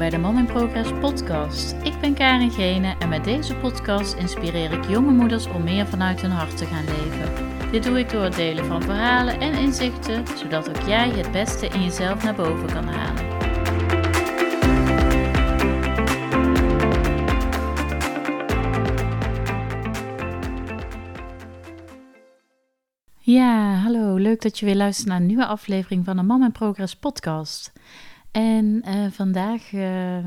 bij de Mom in Progress podcast. Ik ben Karin Gene en met deze podcast inspireer ik jonge moeders om meer vanuit hun hart te gaan leven. Dit doe ik door het delen van verhalen en inzichten, zodat ook jij het beste in jezelf naar boven kan halen. Ja, hallo. Leuk dat je weer luistert naar een nieuwe aflevering van de Mom in Progress podcast. En uh, vandaag uh,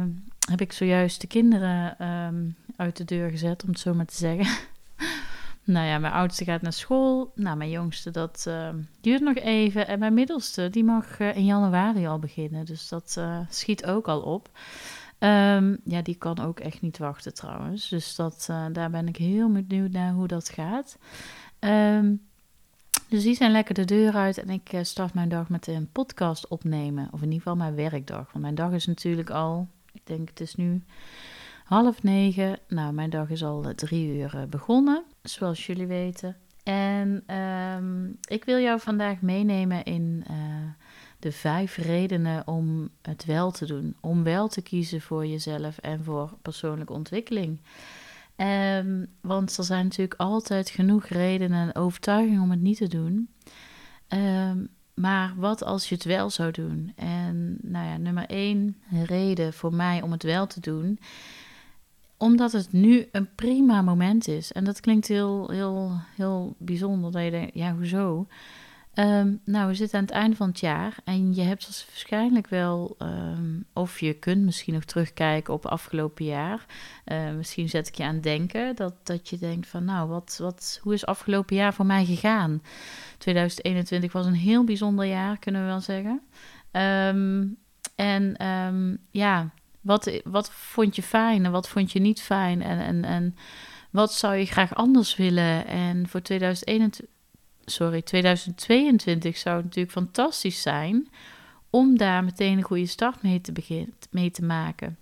heb ik zojuist de kinderen um, uit de deur gezet, om het zo maar te zeggen. nou ja, mijn oudste gaat naar school. Nou, mijn jongste, dat uh, duurt nog even. En mijn middelste, die mag in januari al beginnen. Dus dat schiet ook al op. Um, ja, die kan ook echt niet wachten trouwens. Dus dat, daar ben ik heel benieuwd naar hoe dat gaat. Um, dus die zijn lekker de deur uit en ik eh, start mijn dag met een podcast opnemen. Of in ieder geval mijn werkdag. Want mijn dag is natuurlijk al, ik denk het is nu half negen. Nou, mijn dag is al eh, drie uur eh, begonnen, zoals jullie weten. En um, ik wil jou vandaag meenemen in de vijf redenen om het wel te doen. Om wel te kiezen voor jezelf en voor persoonlijke ontwikkeling. Um, want er zijn natuurlijk altijd genoeg redenen en overtuigingen om het niet te doen. Um, maar wat als je het wel zou doen? En nou ja, nummer één reden voor mij om het wel te doen, omdat het nu een prima moment is. En dat klinkt heel, heel, heel bijzonder. Dat je denkt, ja, hoezo? Um, nou, we zitten aan het einde van het jaar en je hebt dus waarschijnlijk wel, um, of je kunt misschien nog terugkijken op afgelopen jaar. Uh, misschien zet ik je aan het denken dat, dat je denkt van, nou, wat, wat, hoe is afgelopen jaar voor mij gegaan? 2021 was een heel bijzonder jaar, kunnen we wel zeggen. En ja, wat, wat vond je fijn en wat vond je niet fijn? En, en, en wat zou je graag anders willen? En voor 2021 sorry, 2022 zou het natuurlijk fantastisch zijn om daar meteen een goede start mee te, beginnen, mee te maken.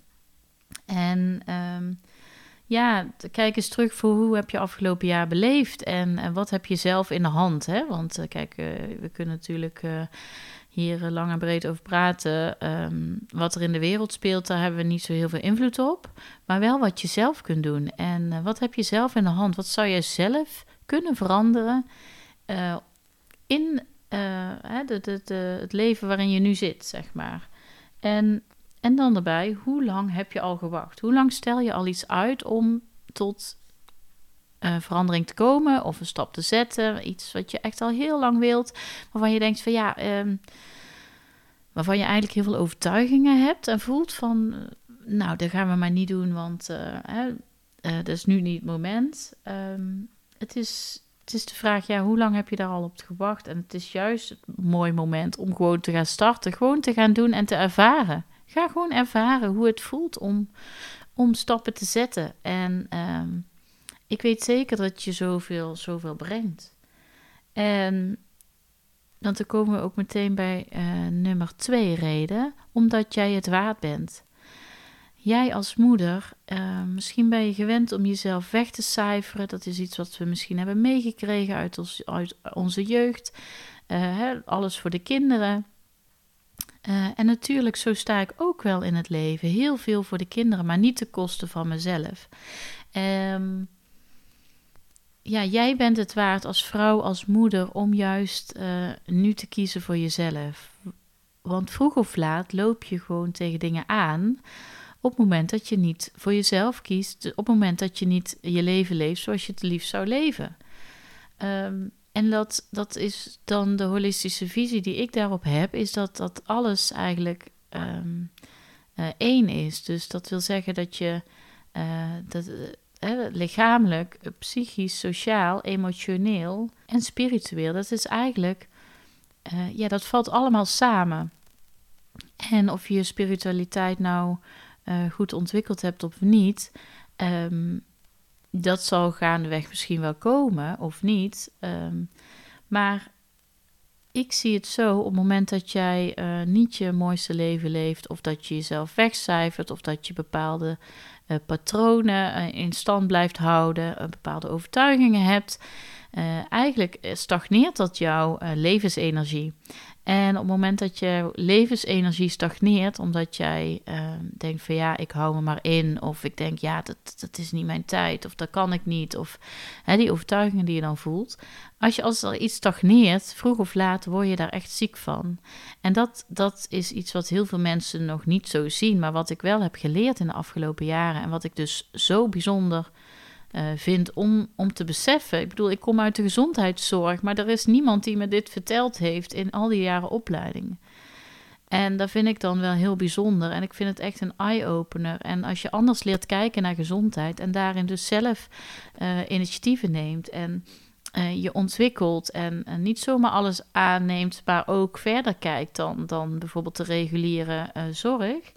En um, ja, kijk eens terug voor hoe heb je afgelopen jaar beleefd en, en wat heb je zelf in de hand. Hè? Want uh, kijk, uh, we kunnen natuurlijk uh, hier lang en breed over praten. Um, wat er in de wereld speelt, daar hebben we niet zo heel veel invloed op. Maar wel wat je zelf kunt doen. En wat heb je zelf in de hand? Wat zou je zelf kunnen veranderen uh, in uh, de, het leven waarin je nu zit, zeg maar. En, en dan daarbij, hoe lang heb je al gewacht? Hoe lang stel je al iets uit om tot uh, verandering te komen of een stap te zetten? Iets wat je echt al heel lang wilt, waarvan je denkt van ja, um, waarvan je eigenlijk heel veel overtuigingen hebt en voelt van, nou, dat gaan we maar niet doen, want dat is nu niet het moment. Um, het is het is de vraag, ja, hoe lang heb je daar al op gewacht? En het is juist het mooi moment om gewoon te gaan starten, gewoon te gaan doen en te ervaren. Ga gewoon ervaren hoe het voelt om, om stappen te zetten. En um, ik weet zeker dat je zoveel, zoveel brengt. En dan komen we ook meteen bij uh, nummer twee reden, omdat jij het waard bent. Jij als moeder, uh, misschien ben je gewend om jezelf weg te cijferen. Dat is iets wat we misschien hebben meegekregen uit, ons, uit onze jeugd. Uh, hè, alles voor de kinderen. Uh, en natuurlijk, zo sta ik ook wel in het leven. Heel veel voor de kinderen, maar niet ten koste van mezelf. Um, ja, jij bent het waard als vrouw, als moeder, om juist nu te kiezen voor jezelf. Want vroeg of laat loop je gewoon tegen dingen aan op het moment dat je niet voor jezelf kiest, op het moment dat je niet je leven leeft zoals je het liefst zou leven. Um, en dat, dat is dan de holistische visie die ik daarop heb, is dat dat alles eigenlijk um, uh, één is. Dus dat wil zeggen dat je uh, dat, uh, lichamelijk, psychisch, sociaal, emotioneel en spiritueel, dat is eigenlijk, ja, dat valt allemaal samen. En of je spiritualiteit nou uh, goed ontwikkeld hebt of niet, um, dat zal gaandeweg misschien wel komen of niet. Um, maar ik zie het zo op het moment dat jij uh, niet je mooiste leven leeft, of dat je jezelf wegcijfert, of dat je bepaalde uh, patronen in stand blijft houden, bepaalde overtuigingen hebt. Eigenlijk stagneert dat jouw levensenergie. En op het moment dat je levensenergie stagneert, omdat jij uh, denkt van ja, ik hou me maar in, of ik denk ja, dat, dat is niet mijn tijd, of dat kan ik niet, of hè, die overtuigingen die je dan voelt. Als, je, als er iets stagneert, vroeg of laat word je daar echt ziek van. En dat, dat is iets wat heel veel mensen nog niet zo zien, maar wat ik wel heb geleerd in de afgelopen jaren en wat ik dus zo bijzonder uh, vind om, om te beseffen. Ik bedoel, ik kom uit de gezondheidszorg, maar er is niemand die me dit verteld heeft in al die jaren opleiding. En dat vind ik dan wel heel bijzonder. En ik vind het echt een eye-opener. En als je anders leert kijken naar gezondheid en daarin dus zelf uh, initiatieven neemt en uh, je ontwikkelt en, en, niet zomaar alles aanneemt, maar ook verder kijkt dan, dan bijvoorbeeld de reguliere zorg.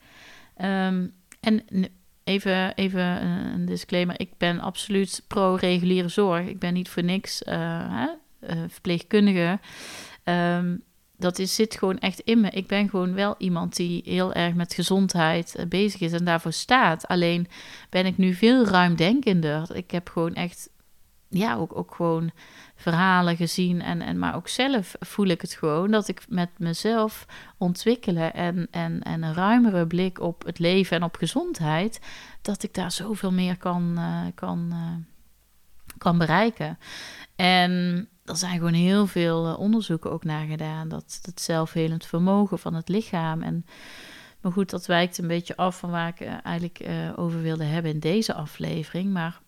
Um, en even, even een disclaimer. Ik ben absoluut pro-reguliere zorg. Ik ben niet voor niks uh, verpleegkundige. Um, dat is, zit gewoon echt in me. Ik ben gewoon wel iemand die heel erg met gezondheid uh, bezig is en daarvoor staat. Alleen ben ik nu veel ruimdenkender. Ik heb gewoon echt, ja, ook, ook gewoon verhalen gezien. En, en, maar ook zelf voel ik het gewoon dat ik met mezelf ontwikkelen en, en, en een ruimere blik op het leven en op gezondheid, dat ik daar zoveel meer kan, uh, kan, uh, kan bereiken. En er zijn gewoon heel veel uh, onderzoeken ook naar gedaan. Dat het zelfhelend vermogen van het lichaam. En, maar goed, dat wijkt een beetje af van waar ik eigenlijk over wilde hebben in deze aflevering. Maar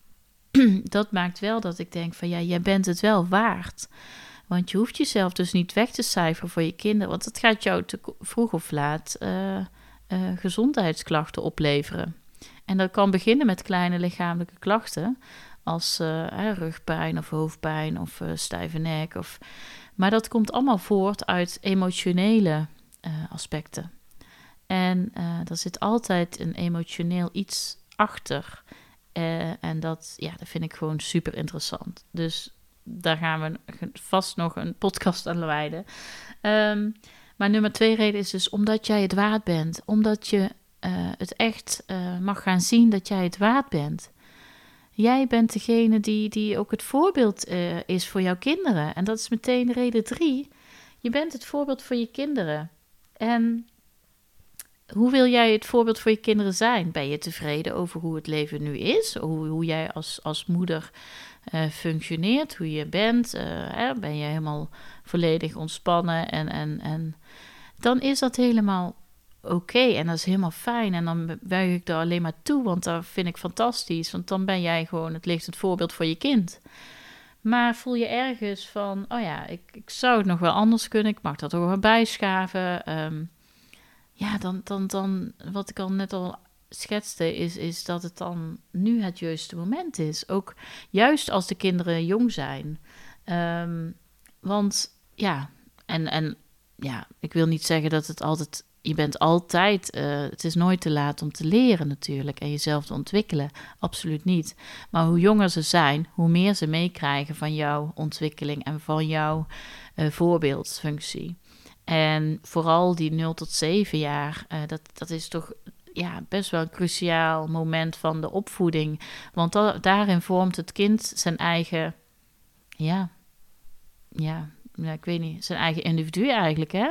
dat maakt wel dat ik denk van ja, jij bent het wel waard. Want je hoeft jezelf dus niet weg te cijferen voor je kinderen. Want het gaat jou te vroeg of laat uh, uh, gezondheidsklachten opleveren. En dat kan beginnen met kleine lichamelijke klachten. Als uh, rugpijn of hoofdpijn of stijve nek. Of... Maar dat komt allemaal voort uit emotionele aspecten. En er zit altijd een emotioneel iets achter. Uh, en dat, ja, dat vind ik gewoon super interessant. Dus daar gaan we vast nog een podcast aan wijden. Um, maar nummer twee reden is dus omdat jij het waard bent. Omdat je uh, het echt uh, mag gaan zien dat jij het waard bent. Jij bent degene die, die ook het voorbeeld is voor jouw kinderen. En dat is meteen reden drie. Je bent het voorbeeld voor je kinderen. En hoe wil jij het voorbeeld voor je kinderen zijn? Ben je tevreden over hoe het leven nu is? Hoe, hoe jij als, als moeder uh, functioneert, hoe je bent? Uh, hè? Ben je helemaal volledig ontspannen? En, en, en dan is dat helemaal oké en dat is helemaal fijn. En dan buig ik er alleen maar toe, want dat vind ik fantastisch. Want dan ben jij gewoon het lichtend voorbeeld voor je kind. Maar voel je ergens van, oh ja, ik, ik zou het nog wel anders kunnen. Ik mag dat er wel bijschaven. Um, ja, dan, dan, dan, wat ik al net al schetste, is, is dat het dan nu het juiste moment is. Ook juist als de kinderen jong zijn. Um, want ja, en, en ja, ik wil niet zeggen dat het altijd. Je bent altijd. Uh, het is nooit te laat om te leren, natuurlijk. En jezelf te ontwikkelen. Absoluut niet. Maar hoe jonger ze zijn, hoe meer ze meekrijgen van jouw ontwikkeling en van jouw uh, voorbeeldfunctie. En vooral die 0 tot 7 jaar, uh, dat, dat is toch ja, best wel een cruciaal moment van de opvoeding. Want da daarin vormt het kind zijn eigen, ja, ja, ik weet niet, zijn eigen individu eigenlijk. Hè?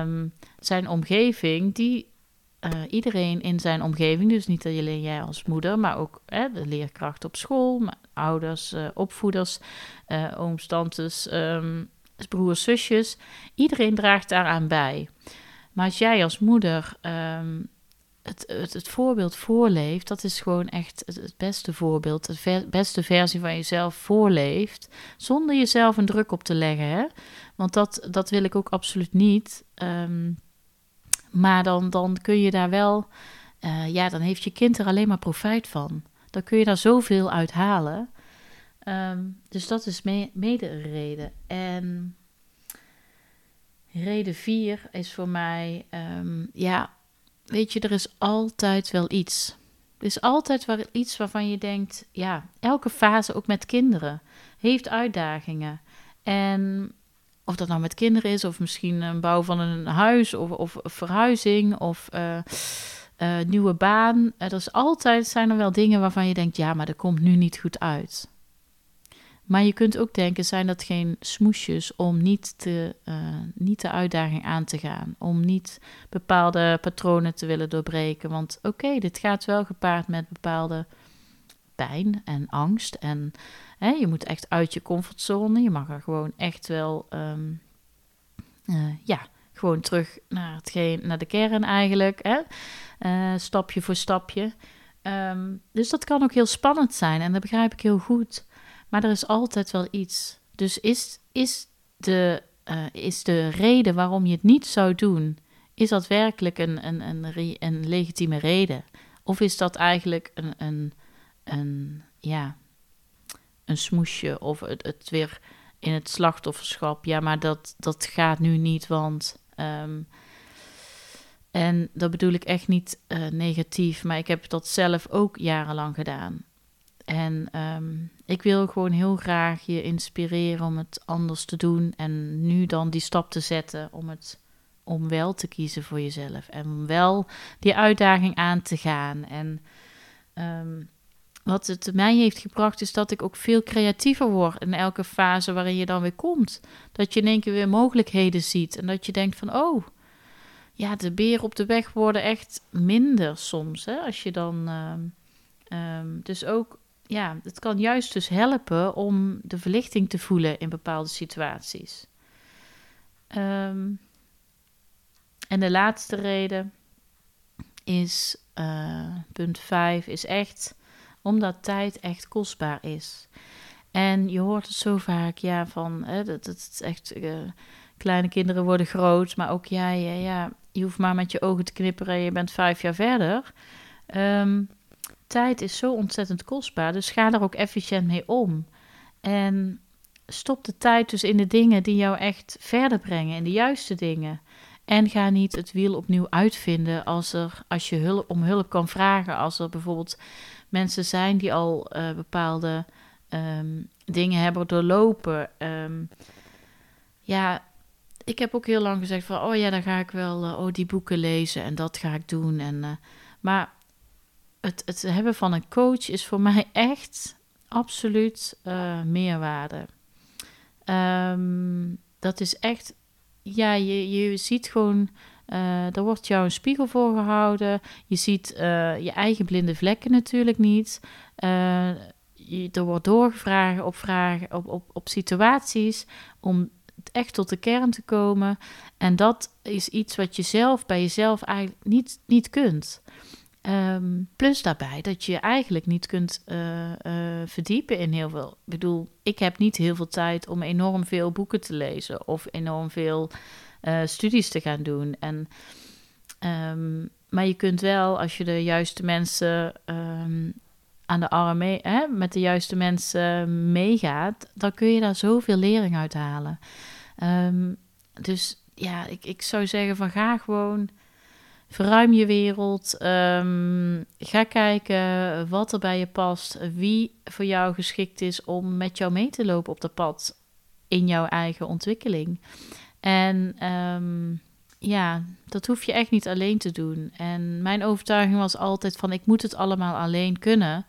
Um, zijn omgeving, die uh, iedereen in zijn omgeving, dus niet alleen jij als moeder, maar ook hè, de leerkracht op school, ouders, uh, opvoeders, ooms, tantes, um, broers, zusjes. Iedereen draagt daaraan bij. Maar als jij als moeder um, het, het, voorbeeld voorleeft, dat is gewoon echt het, beste voorbeeld, de beste versie van jezelf voorleeft, zonder jezelf een druk op te leggen. Hè? Want dat, dat wil ik ook absoluut niet. Um, maar dan, dan kun je daar wel, uh, ja, dan heeft je kind er alleen maar profijt van. Dan kun je daar zoveel uit halen. Um, dus dat is me mede een reden. En reden vier is voor mij, um, ja, weet je, er is altijd wel iets. Er is altijd wel iets waarvan je denkt, ja, elke fase, ook met kinderen, heeft uitdagingen. En of dat nou met kinderen is, of misschien een bouw van een huis, of, of verhuizing, of uh, uh, nieuwe baan. Er is altijd zijn er wel dingen waarvan je denkt, ja, maar dat komt nu niet goed uit. Maar je kunt ook denken, zijn dat geen smoesjes om niet, te, uh, niet de uitdaging aan te gaan? Om niet bepaalde patronen te willen doorbreken? Want oké, dit gaat wel gepaard met bepaalde pijn en angst. En hè, je moet echt uit je comfortzone. Je mag er gewoon echt wel, um, uh, ja, gewoon terug naar, hetgeen, naar de kern eigenlijk. Hè? Uh, stapje voor stapje. Um, dus dat kan ook heel spannend zijn en dat begrijp ik heel goed. Maar er is altijd wel iets. Dus is, is, de, uh, is de reden waarom je het niet zou doen, is dat werkelijk een, een, een, legitieme reden? Of is dat eigenlijk een, een, een, ja, een smoesje of het, het weer in het slachtofferschap? Ja, maar dat, dat gaat nu niet, want. Um, en dat bedoel ik echt niet uh, negatief, maar ik heb dat zelf ook jarenlang gedaan. En um, ik wil gewoon heel graag je inspireren om het anders te doen. En nu dan die stap te zetten om het om wel te kiezen voor jezelf. En om wel die uitdaging aan te gaan. En um, wat het mij heeft gebracht, is dat ik ook veel creatiever word in elke fase waarin je dan weer komt. Dat je in één keer weer mogelijkheden ziet. En dat je denkt van, oh, ja, de beren op de weg worden echt minder soms. Hè? Als je dan. Um, dus ook ja, het kan juist dus helpen om de verlichting te voelen in bepaalde situaties. Um, en de laatste reden is, uh, punt 5, is echt omdat tijd echt kostbaar is. En je hoort het zo vaak, ja, van, hè, dat, is echt, uh, kleine kinderen worden groot, maar ook jij, ja, ja, je hoeft maar met je ogen te knipperen en je bent vijf jaar verder. Um, tijd is zo ontzettend kostbaar, dus ga er ook efficiënt mee om. En stop de tijd dus in de dingen die jou echt verder brengen, in de juiste dingen. En ga niet het wiel opnieuw uitvinden als, er, als je hulp, om hulp kan vragen. Als er bijvoorbeeld mensen zijn die al uh, bepaalde um, dingen hebben doorlopen. Um, ja, ik heb ook heel lang gezegd van, oh ja, dan ga ik wel uh, oh, die boeken lezen en dat ga ik doen. En, uh, maar het, het hebben van een coach is voor mij echt absoluut uh, meerwaarde. Um, dat is echt, ja, je, je ziet gewoon, uh, er wordt jou een spiegel voor gehouden. Je ziet uh, je eigen blinde vlekken natuurlijk niet. Je, er wordt doorgevraagd op, vragen, op, op, op situaties om echt tot de kern te komen. En dat is iets wat je zelf bij jezelf eigenlijk niet, niet kunt. Um, plus daarbij dat je eigenlijk niet kunt uh, uh, verdiepen in heel veel. Ik bedoel, ik heb niet heel veel tijd om enorm veel boeken te lezen of enorm veel uh, studies te gaan doen. En, um, maar je kunt wel, als je de juiste mensen um, aan de arm mee, hè, met de juiste mensen meegaat, dan kun je daar zoveel lering uit halen. dus ja, ik, ik zou zeggen van ga gewoon Verruim je wereld. Um, ga kijken wat er bij je past. Wie voor jou geschikt is om met jou mee te lopen op dat pad in jouw eigen ontwikkeling. En um, ja, dat hoef je echt niet alleen te doen. En mijn overtuiging was altijd van ik moet het allemaal alleen kunnen.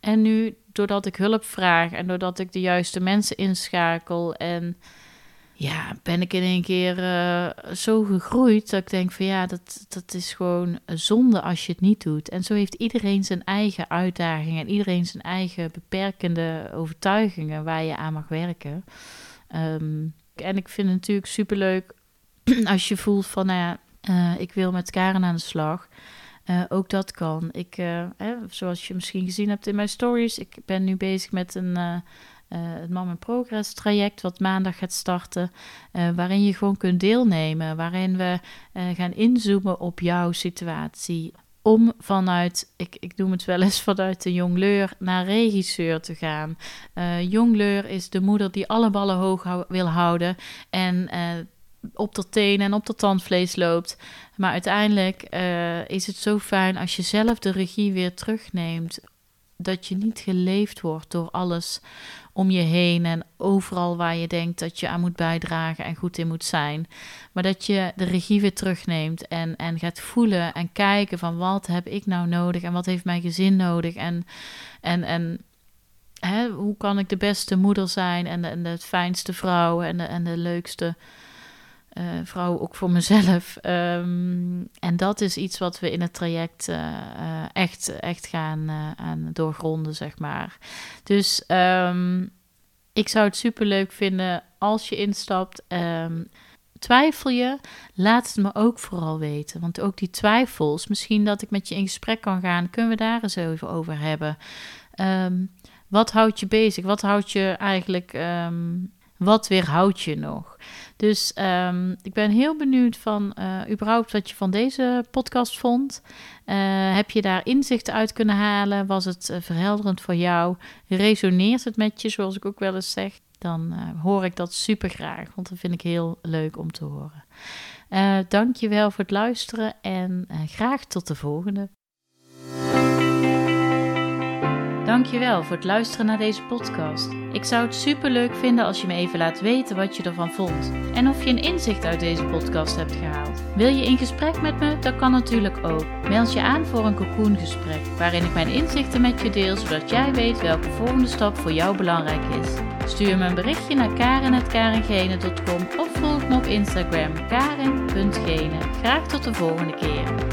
En nu, doordat ik hulp vraag en doordat ik de juiste mensen inschakel en ja, ben ik in een keer uh, zo gegroeid dat ik denk van ja, dat, dat is gewoon zonde als je het niet doet. En zo heeft iedereen zijn eigen uitdagingen en iedereen zijn eigen beperkende overtuigingen waar je aan mag werken. Um, en ik vind het natuurlijk superleuk als je voelt van nou ja, uh, ik wil met Karen aan de slag. Uh, ook dat kan. Ik, zoals je misschien gezien hebt in mijn stories, ik ben nu bezig met een uh, het Mom in Progress traject, wat maandag gaat starten, uh, waarin je gewoon kunt deelnemen, waarin we uh, gaan inzoomen op jouw situatie. Om vanuit, ik, ik noem het wel eens vanuit de jongleur naar regisseur te gaan. jongleur is de moeder die alle ballen hoog wil houden en op de tenen en op de tandvlees loopt. Maar uiteindelijk is het zo fijn als je zelf de regie weer terugneemt. Dat je niet geleefd wordt door alles om je heen en overal waar je denkt dat je aan moet bijdragen en goed in moet zijn. Maar dat je de regie weer terugneemt en, en gaat voelen en kijken van wat heb ik nou nodig en wat heeft mijn gezin nodig. En, en, en hè, hoe kan ik de beste moeder zijn en de, en de fijnste vrouw en de, en de leukste uh, vrouw ook voor mezelf. Ehm, en dat is iets wat we in het traject uh, echt, echt gaan aan doorgronden, zeg maar. Dus um, ik zou het super leuk vinden als je instapt. Um, twijfel je, laat het me ook vooral weten. Want ook die twijfels, misschien dat ik met je in gesprek kan gaan, kunnen we daar eens even over hebben. Wat houdt je bezig? Wat houdt je eigenlijk, wat weerhoudt je nog? Dus um, ik ben heel benieuwd van uh, überhaupt wat je van deze podcast vond. Uh, heb je daar inzichten uit kunnen halen? Was het uh, verhelderend voor jou? Resoneert het met je, zoals ik ook wel eens zeg? Dan hoor ik dat super graag, want dat vind ik heel leuk om te horen. Dank je wel voor het luisteren en graag tot de volgende. Dankjewel voor het luisteren naar deze podcast. Ik zou het super leuk vinden als je me even laat weten wat je ervan vond en of je een inzicht uit deze podcast hebt gehaald. Wil je in gesprek met me? Dat kan natuurlijk ook. Meld je aan voor een cocoongesprek waarin ik mijn inzichten met je deel zodat jij weet welke volgende stap voor jou belangrijk is. Stuur me een berichtje naar karen.karengene.com of volg me op Instagram karen.gene. Graag tot de volgende keer.